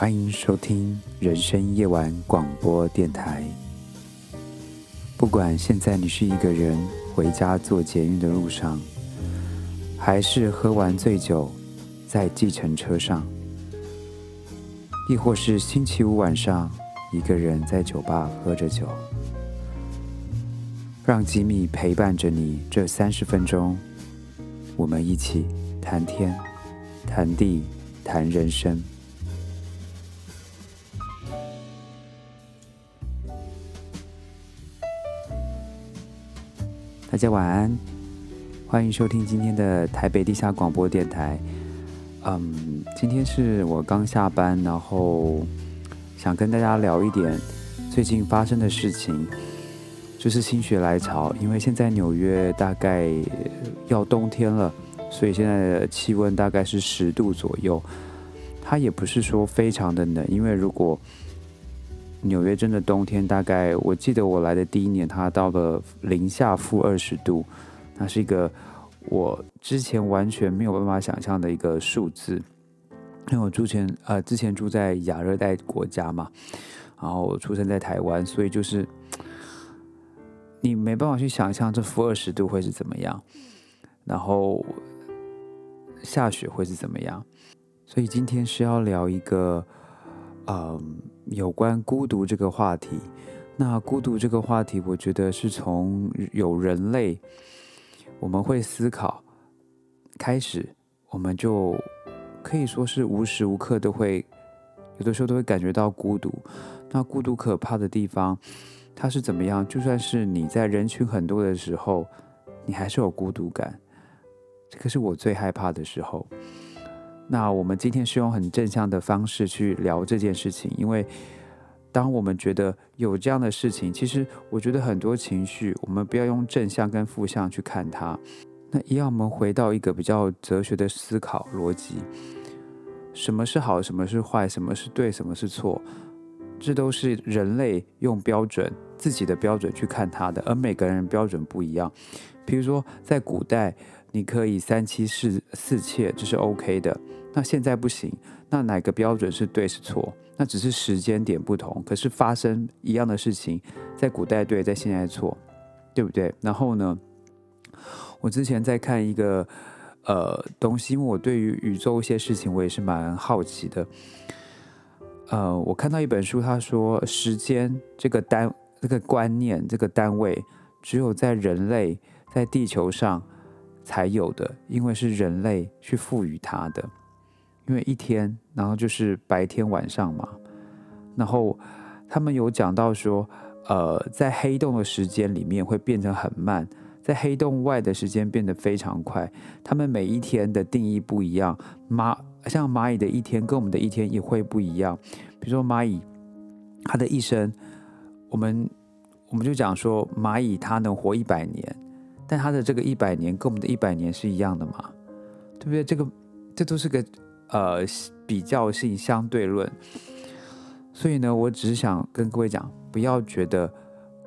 欢迎收听人生夜晚广播电台。不管现在你是一个人回家做捷运的路上，还是喝完醉酒在计程车上，亦或是星期五晚上一个人在酒吧喝着酒，让吉米陪伴着你这三十分钟，我们一起谈天、谈地、谈人生。大家晚安，欢迎收听今天的台北地下广播电台。嗯，今天是我刚下班，然后想跟大家聊一点最近发生的事情，就是心血来潮，因为现在纽约大概要冬天了，所以现在的气温大概是十度左右。它也不是说非常的冷，因为如果纽约真的冬天，大概我记得我来的第一年，它到了零下负二十度，那是一个我之前完全没有办法想象的一个数字。因为我之前呃之前住在亚热带国家嘛，然后出生在台湾，所以就是你没办法去想象这负二十度会是怎么样，然后下雪会是怎么样。所以今天是要聊一个，嗯。有关孤独这个话题，那孤独这个话题，我觉得是从有人类我们会思考开始，我们就可以说是无时无刻都会有的时候都会感觉到孤独。那孤独可怕的地方，它是怎么样？就算是你在人群很多的时候，你还是有孤独感。这个是我最害怕的时候。那我们今天是用很正向的方式去聊这件事情，因为当我们觉得有这样的事情，其实我觉得很多情绪，我们不要用正向跟负向去看它。那一样，我们回到一个比较哲学的思考逻辑：什么是好，什么是坏，什么是对，什么是错，这都是人类用标准自己的标准去看它的，而每个人标准不一样。比如说，在古代，你可以三妻四四妾，这是 OK 的。那现在不行，那哪个标准是对是错？那只是时间点不同，可是发生一样的事情，在古代对，在现在错，对不对？然后呢，我之前在看一个呃东西，因为我对于宇宙一些事情我也是蛮好奇的。呃，我看到一本书，他说时间这个单这个观念这个单位，只有在人类在地球上才有的，因为是人类去赋予它的。因为一天，然后就是白天晚上嘛，然后他们有讲到说，呃，在黑洞的时间里面会变成很慢，在黑洞外的时间变得非常快。他们每一天的定义不一样，蚂像蚂蚁的一天跟我们的一天也会不一样。比如说蚂蚁，它的一生，我们我们就讲说蚂蚁它能活一百年，但他的这个一百年跟我们的一百年是一样的嘛？对不对？这个这都是个。呃，比较性相对论，所以呢，我只是想跟各位讲，不要觉得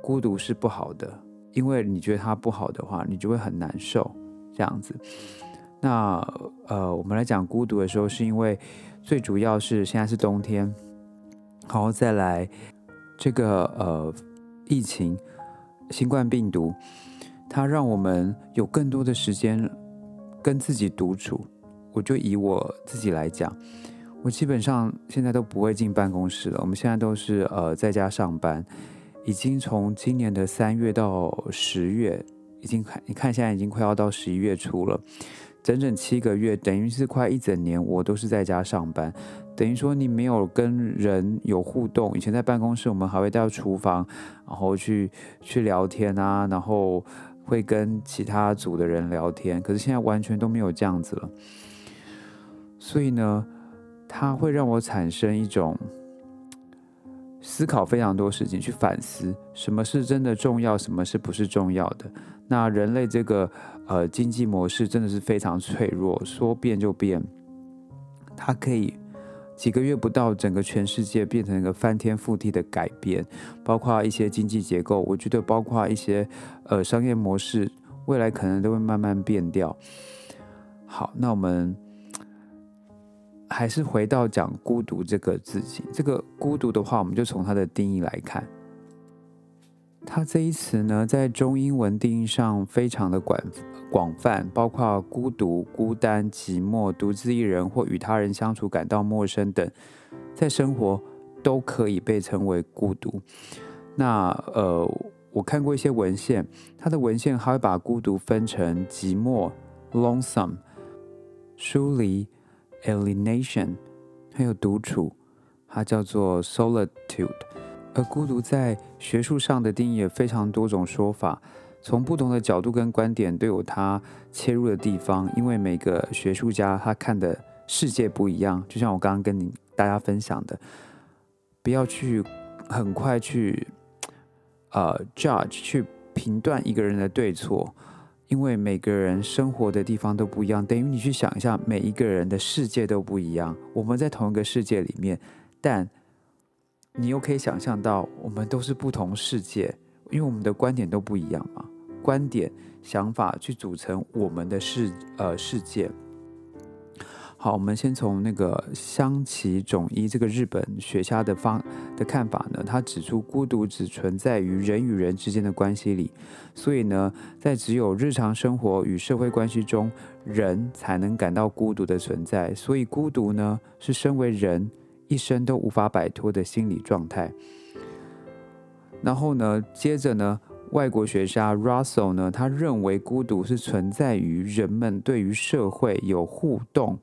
孤独是不好的，因为你觉得它不好的话，你就会很难受这样子。那呃，我们来讲孤独的时候，是因为最主要是现在是冬天，然后再来这个呃疫情，新冠病毒，它让我们有更多的时间跟自己独处。我就以我自己来讲，我基本上现在都不会进办公室了。我们现在都是呃在家上班，已经从今年的三月到十月，已经看你看现在已经快要到十一月初了，整整七个月，等于是快一整年，我都是在家上班。等于说你没有跟人有互动。以前在办公室，我们还会到厨房，然后去去聊天啊，然后会跟其他组的人聊天。可是现在完全都没有这样子了。所以呢，它会让我产生一种思考非常多事情，去反思什么是真的重要，什么是不是重要的。那人类这个呃经济模式真的是非常脆弱，说变就变。它可以几个月不到，整个全世界变成一个翻天覆地的改变，包括一些经济结构，我觉得包括一些呃商业模式，未来可能都会慢慢变掉。好，那我们。还是回到讲孤独这个字情。这个孤独的话，我们就从它的定义来看。它这一词呢，在中英文定义上非常的广广泛，包括孤独、孤单、寂寞、独自一人或与他人相处感到陌生等，在生活都可以被称为孤独。那呃，我看过一些文献，它的文献还会把孤独分成寂寞 （lonesome）、疏离 （alienation） 还有独处，它叫做 solitude。而孤独在学术上的定义也非常多种说法，从不同的角度跟观点都有它切入的地方。因为每个学术家他看的世界不一样，就像我刚刚跟你大家分享的，不要去很快去呃 judge 去评断一个人的对错，因为每个人生活的地方都不一样。等于你去想一下，每一个人的世界都不一样，我们在同一个世界里面，但。你又可以想象到，我们都是不同世界，因为我们的观点都不一样嘛。观点、想法去组成我们的世呃世界。好，我们先从那个香崎种一这个日本学家的方的看法呢，他指出孤独只存在于人与人之间的关系里，所以呢，在只有日常生活与社会关系中，人才能感到孤独的存在。所以孤独呢，是身为人。一生都无法摆脱的心理状态。然后呢，接着呢，外国学家 Russell 呢，他认为孤独是存在于人们对于社会有互动、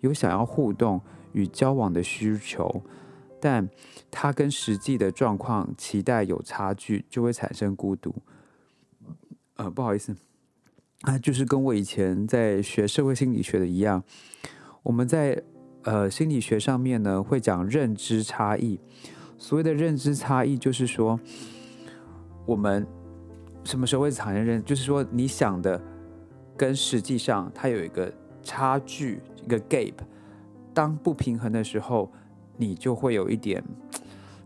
有想要互动与交往的需求，但他跟实际的状况期待有差距，就会产生孤独。呃，不好意思，啊，就是跟我以前在学社会心理学的一样，我们在。呃，心理学上面呢会讲认知差异。所谓的认知差异，就是说我们什么时候会产生认？就是说你想的跟实际上它有一个差距，一个 gap。当不平衡的时候，你就会有一点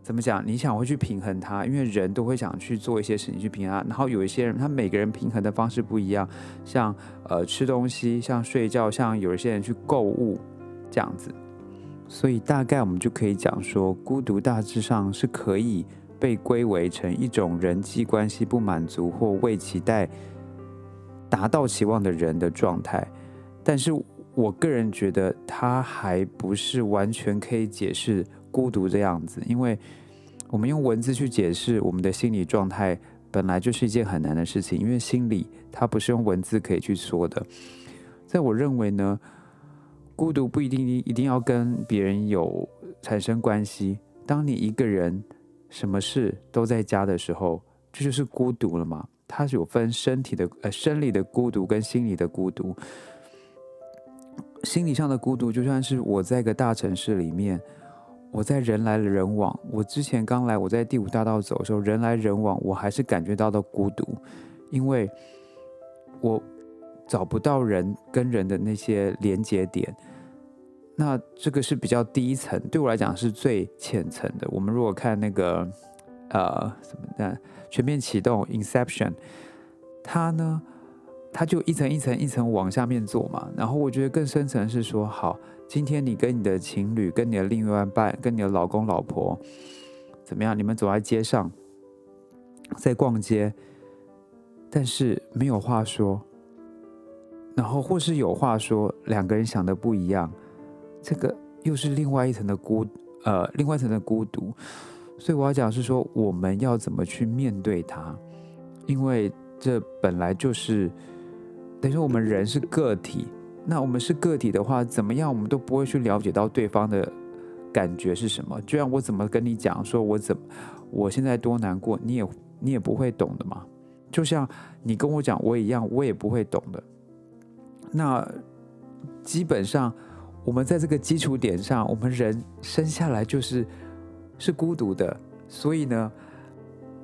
怎么讲？你想会去平衡它，因为人都会想去做一些事情去平衡。然后有一些人，他每个人平衡的方式不一样，像呃吃东西，像睡觉，像有一些人去购物。这样子，所以大概我们就可以讲说，孤独大致上是可以被归为成一种人际关系不满足或未期待达到期望的人的状态。但是我个人觉得，它还不是完全可以解释孤独这样子，因为我们用文字去解释我们的心理状态，本来就是一件很难的事情，因为心理它不是用文字可以去说的。在我认为呢。孤独不一定一定要跟别人有产生关系。当你一个人什么事都在家的时候，这就是孤独了嘛？它是有分身体的呃生理的孤独跟心理的孤独。心理上的孤独，就算是我在一个大城市里面，我在人来人往。我之前刚来，我在第五大道走的时候，人来人往，我还是感觉到的孤独，因为我。找不到人跟人的那些连接点，那这个是比较低层，对我来讲是最浅层的。我们如果看那个呃什么的全面启动 Inception，它呢，它就一层一层一层往下面做嘛。然后我觉得更深层是说，好，今天你跟你的情侣、跟你的另外一半、跟你的老公老婆怎么样？你们走在街上，在逛街，但是没有话说。然后，或是有话说，两个人想的不一样，这个又是另外一层的孤，呃，另外一层的孤独。所以我要讲是说，我们要怎么去面对它？因为这本来就是，等于说我们人是个体。那我们是个体的话，怎么样，我们都不会去了解到对方的感觉是什么。就像我怎么跟你讲，说我怎，我现在多难过，你也你也不会懂的嘛。就像你跟我讲我一样，我也不会懂的。那基本上，我们在这个基础点上，我们人生下来就是是孤独的，所以呢，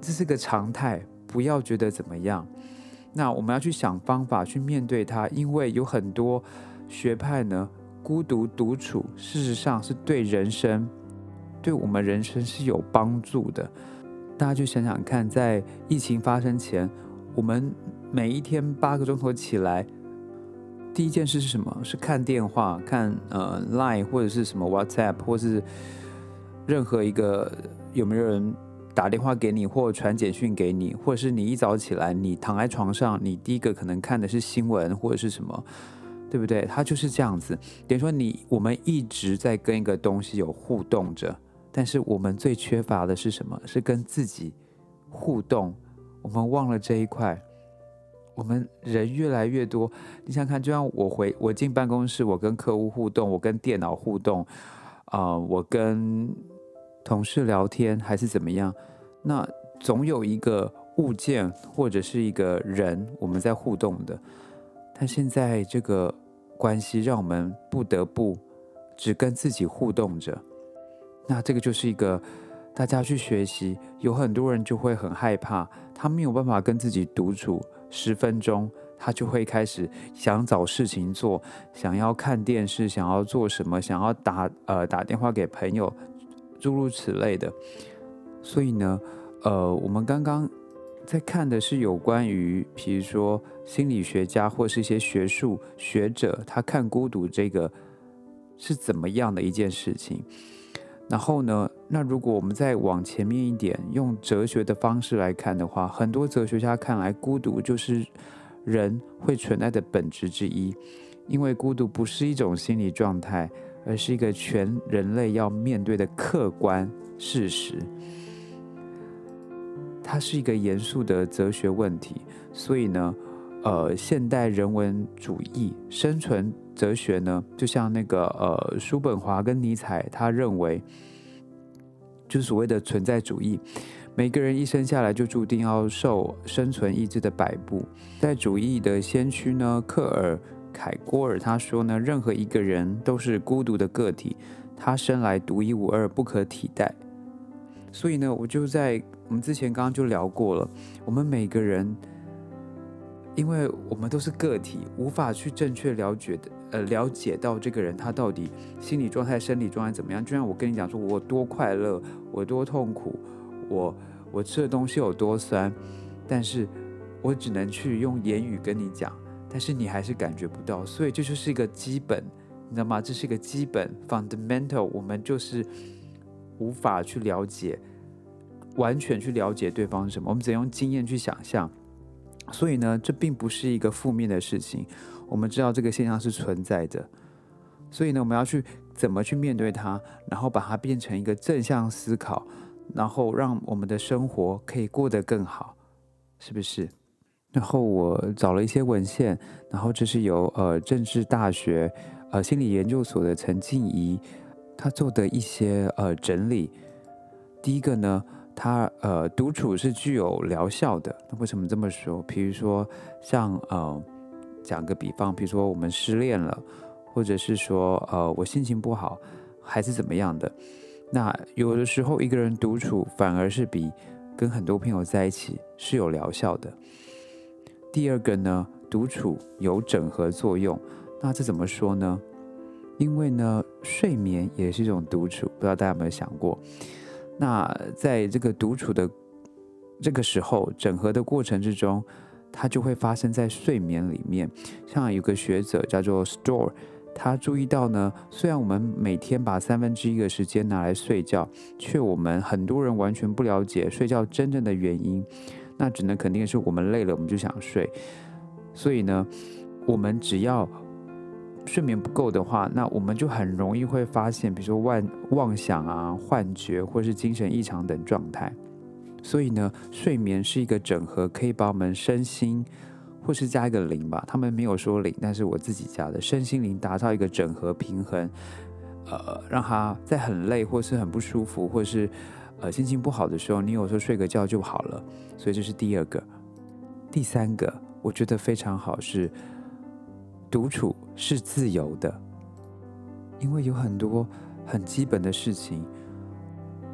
这是个常态，不要觉得怎么样。那我们要去想方法去面对它，因为有很多学派呢，孤独独处，事实上是对人生，对我们人生是有帮助的。大家去想想看，在疫情发生前，我们每一天八个钟头起来。第一件事是什么？是看电话，看呃 Line 或者是什么 WhatsApp，或是任何一个有没有人打电话给你，或传简讯给你，或者是你一早起来，你躺在床上，你第一个可能看的是新闻或者是什么，对不对？它就是这样子。等于说你我们一直在跟一个东西有互动着，但是我们最缺乏的是什么？是跟自己互动。我们忘了这一块。我们人越来越多，你想看，就像我回我进办公室，我跟客户互动，我跟电脑互动，啊，我跟同事聊天，还是怎么样？那总有一个物件或者是一个人，我们在互动的。但现在这个关系让我们不得不只跟自己互动着，那这个就是一个大家去学习，有很多人就会很害怕，他没有办法跟自己独处。十分钟，他就会开始想找事情做，想要看电视，想要做什么，想要打呃打电话给朋友，诸如此类的。所以呢，呃，我们刚刚在看的是有关于，比如说心理学家或是一些学术学者，他看孤独这个是怎么样的一件事情。然后呢？那如果我们再往前面一点，用哲学的方式来看的话，很多哲学家看来，孤独就是人会存在的本质之一。因为孤独不是一种心理状态，而是一个全人类要面对的客观事实。它是一个严肃的哲学问题。所以呢，呃，现代人文主义生存。哲学呢，就像那个呃，叔本华跟尼采，他认为就是所谓的存在主义，每个人一生下来就注定要受生存意志的摆布。在主义的先驱呢，克尔凯郭尔他说呢，任何一个人都是孤独的个体，他生来独一无二，不可替代。所以呢，我就在我们之前刚刚就聊过了，我们每个人。因为我们都是个体，无法去正确了解的，呃，了解到这个人他到底心理状态、生理状态怎么样。就像我跟你讲说，我多快乐，我多痛苦，我我吃的东西有多酸，但是我只能去用言语跟你讲，但是你还是感觉不到。所以这就是一个基本，你知道吗？这是一个基本 fundamental，我们就是无法去了解，完全去了解对方是什么。我们只能用经验去想象。所以呢，这并不是一个负面的事情。我们知道这个现象是存在的，所以呢，我们要去怎么去面对它，然后把它变成一个正向思考，然后让我们的生活可以过得更好，是不是？然后我找了一些文献，然后这是由呃政治大学呃心理研究所的陈静怡他做的一些呃整理。第一个呢。它呃，独处是具有疗效的。那为什么这么说？比如说，像呃，讲个比方，比如说我们失恋了，或者是说呃，我心情不好，还是怎么样的？那有的时候一个人独处，反而是比跟很多朋友在一起是有疗效的。第二个呢，独处有整合作用。那这怎么说呢？因为呢，睡眠也是一种独处。不知道大家有没有想过？那在这个独处的这个时候，整合的过程之中，它就会发生在睡眠里面。像有个学者叫做 Store，他注意到呢，虽然我们每天把三分之一的时间拿来睡觉，却我们很多人完全不了解睡觉真正的原因。那只能肯定是，我们累了我们就想睡。所以呢，我们只要睡眠不够的话，那我们就很容易会发现，比如说妄妄想啊、幻觉，或是精神异常等状态。所以呢，睡眠是一个整合，可以把我们身心，或是加一个零吧。他们没有说零，但是我自己加的身心灵达到一个整合平衡，呃，让他在很累或是很不舒服，或是呃心情不好的时候，你有时候睡个觉就好了。所以这是第二个。第三个，我觉得非常好是。独处是自由的，因为有很多很基本的事情，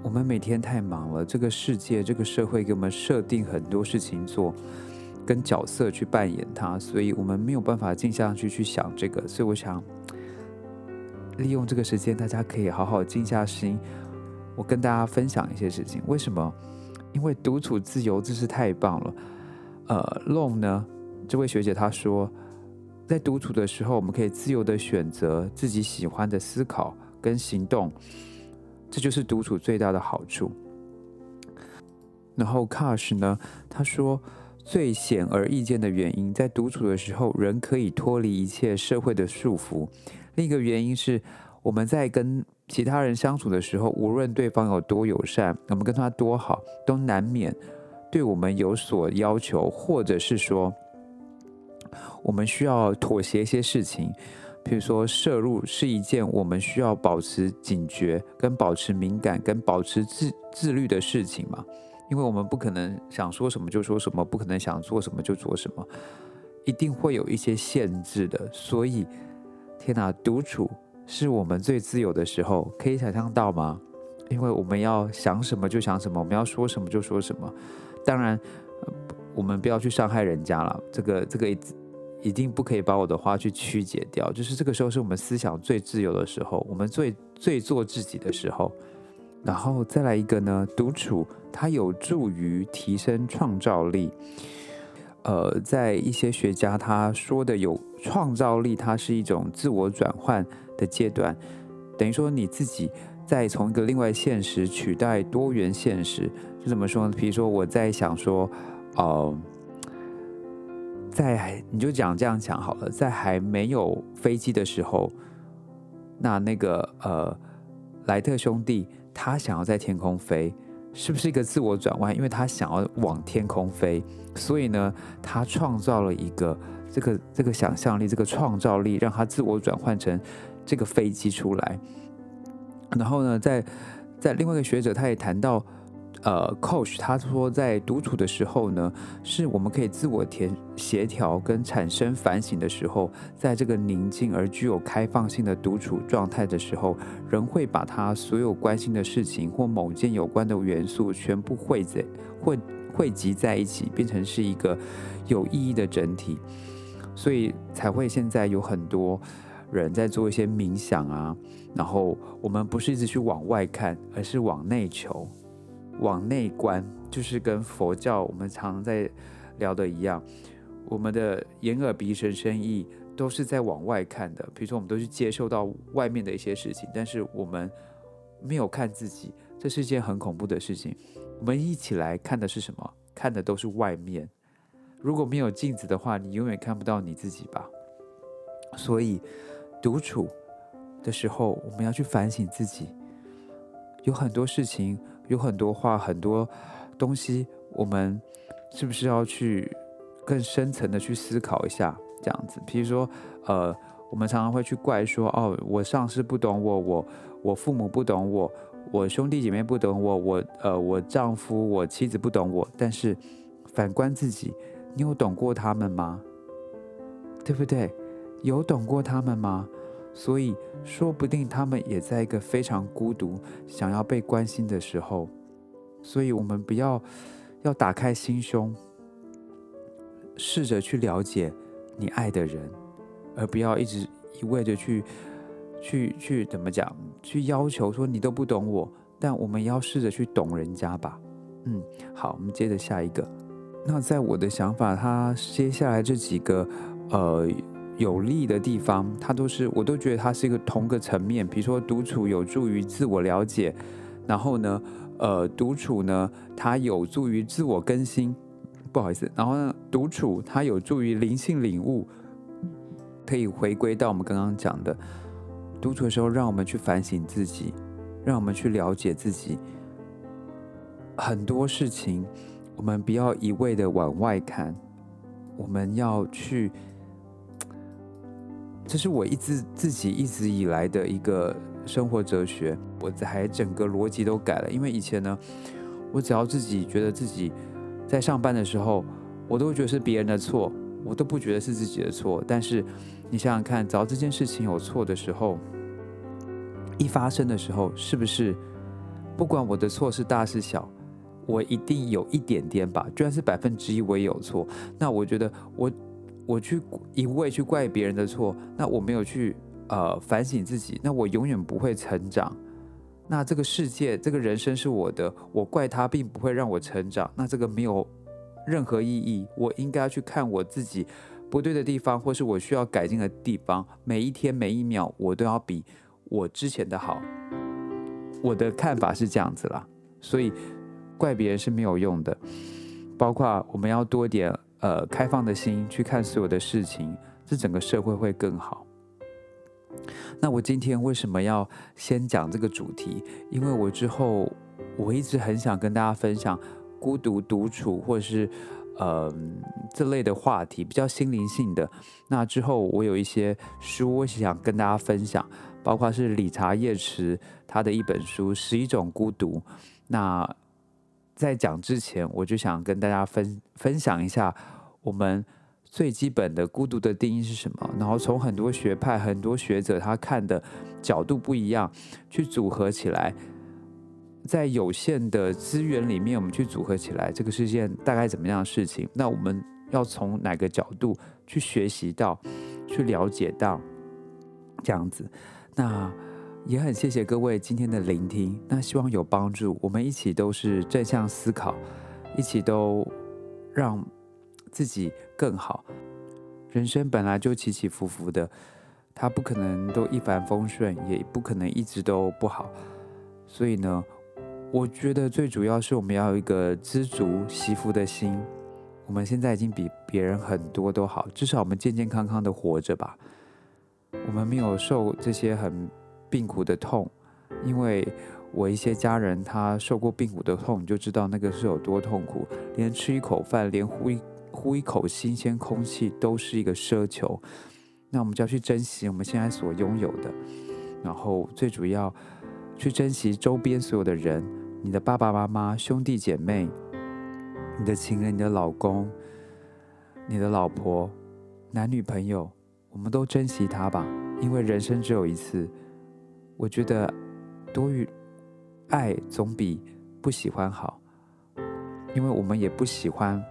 我们每天太忙了，这个世界、这个社会给我们设定很多事情做，跟角色去扮演它，所以我们没有办法静下去去想这个。所以我想利用这个时间，大家可以好好静下心，我跟大家分享一些事情。为什么？因为独处自由真是太棒了。呃，Long 呢，这位学姐她说。在独处的时候，我们可以自由的选择自己喜欢的思考跟行动，这就是独处最大的好处。然后 Cash 呢，他说最显而易见的原因，在独处的时候，人可以脱离一切社会的束缚。另一个原因是，我们在跟其他人相处的时候，无论对方有多友善，我们跟他多好，都难免对我们有所要求，或者是说。我们需要妥协一些事情，比如说摄入是一件我们需要保持警觉、跟保持敏感、跟保持自自律的事情嘛。因为我们不可能想说什么就说什么，不可能想做什么就做什么，一定会有一些限制的。所以，天哪，独处是我们最自由的时候，可以想象到吗？因为我们要想什么就想什么，我们要说什么就说什么。当然，我们不要去伤害人家了。这个，这个。一定不可以把我的话去曲解掉，就是这个时候是我们思想最自由的时候，我们最最做自己的时候。然后再来一个呢，独处它有助于提升创造力。呃，在一些学家他说的有创造力，它是一种自我转换的阶段，等于说你自己在从一个另外现实取代多元现实，就怎么说呢？比如说我在想说，哦。在你就讲这样讲好了，在还没有飞机的时候，那那个呃莱特兄弟他想要在天空飞，是不是一个自我转换？因为他想要往天空飞，所以呢，他创造了一个这个这个想象力，这个创造力，让他自我转换成这个飞机出来。然后呢，在在另外一个学者他也谈到。呃，coach 他说，在独处的时候呢，是我们可以自我填协调跟产生反省的时候，在这个宁静而具有开放性的独处状态的时候，人会把他所有关心的事情或某件有关的元素全部汇在汇汇集在一起，变成是一个有意义的整体，所以才会现在有很多人在做一些冥想啊，然后我们不是一直去往外看，而是往内求。往内观，就是跟佛教我们常在聊的一样，我们的眼耳鼻舌身意都是在往外看的。比如说，我们都去接受到外面的一些事情，但是我们没有看自己，这是一件很恐怖的事情。我们一起来看的是什么？看的都是外面。如果没有镜子的话，你永远看不到你自己吧。所以，独处的时候，我们要去反省自己，有很多事情。有很多话，很多东西，我们是不是要去更深层的去思考一下？这样子，比如说，呃，我们常常会去怪说，哦，我上司不懂我，我我父母不懂我，我兄弟姐妹不懂我，我呃，我丈夫、我妻子不懂我。但是反观自己，你有懂过他们吗？对不对？有懂过他们吗？所以，说不定他们也在一个非常孤独、想要被关心的时候。所以，我们不要要打开心胸，试着去了解你爱的人，而不要一直一味的去、去、去怎么讲？去要求说你都不懂我。但我们要试着去懂人家吧。嗯，好，我们接着下一个。那在我的想法，他接下来这几个，呃。有利的地方，它都是我都觉得它是一个同个层面。比如说，独处有助于自我了解，然后呢，呃，独处呢，它有助于自我更新。不好意思，然后呢，独处它有助于灵性领悟，可以回归到我们刚刚讲的，独处的时候，让我们去反省自己，让我们去了解自己。很多事情，我们不要一味的往外看，我们要去。这是我一直自己一直以来的一个生活哲学，我还整个逻辑都改了。因为以前呢，我只要自己觉得自己在上班的时候，我都觉得是别人的错，我都不觉得是自己的错。但是你想想看，只要这件事情有错的时候，一发生的时候，是不是不管我的错是大是小，我一定有一点点吧？就算是百分之一，我也有错。那我觉得我。我去一味去怪别人的错，那我没有去呃反省自己，那我永远不会成长。那这个世界，这个人生是我的，我怪他并不会让我成长，那这个没有任何意义。我应该去看我自己不对的地方，或是我需要改进的地方，每一天每一秒我都要比我之前的好。我的看法是这样子啦，所以怪别人是没有用的。包括我们要多点呃开放的心去看所有的事情，这整个社会会更好。那我今天为什么要先讲这个主题？因为我之后我一直很想跟大家分享孤独独处，或者是呃这类的话题，比较心灵性的。那之后我有一些书，我想跟大家分享，包括是理查叶池他的一本书《十一种孤独》。那在讲之前，我就想跟大家分分享一下我们。最基本的孤独的定义是什么？然后从很多学派、很多学者他看的角度不一样，去组合起来，在有限的资源里面，我们去组合起来，这个是件大概怎么样的事情？那我们要从哪个角度去学习到、去了解到这样子？那也很谢谢各位今天的聆听，那希望有帮助。我们一起都是正向思考，一起都让。自己更好，人生本来就起起伏伏的，他不可能都一帆风顺，也不可能一直都不好。所以呢，我觉得最主要是我们要有一个知足惜福的心。我们现在已经比别人很多都好，至少我们健健康康的活着吧。我们没有受这些很病苦的痛，因为我一些家人他受过病苦的痛，你就知道那个是有多痛苦，连吃一口饭，连呼一。呼一口新鲜空气都是一个奢求，那我们就要去珍惜我们现在所拥有的，然后最主要去珍惜周边所有的人，你的爸爸妈妈、兄弟姐妹、你的情人、你的老公、你的老婆、男女朋友，我们都珍惜他吧，因为人生只有一次。我觉得多于爱总比不喜欢好，因为我们也不喜欢。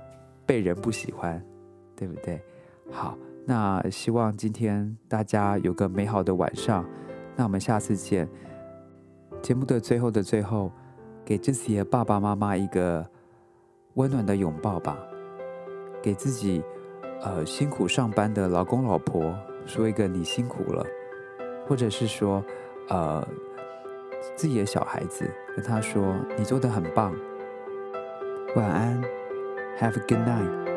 被人不喜欢，对不对？好，那希望今天大家有个美好的晚上。那我们下次见。节目的最后的最后，给自己的爸爸妈妈一个温暖的拥抱吧。给自己呃辛苦上班的老公老婆说一个你辛苦了，或者是说呃自己的小孩子跟他说你做的很棒。晚安。Have a good night.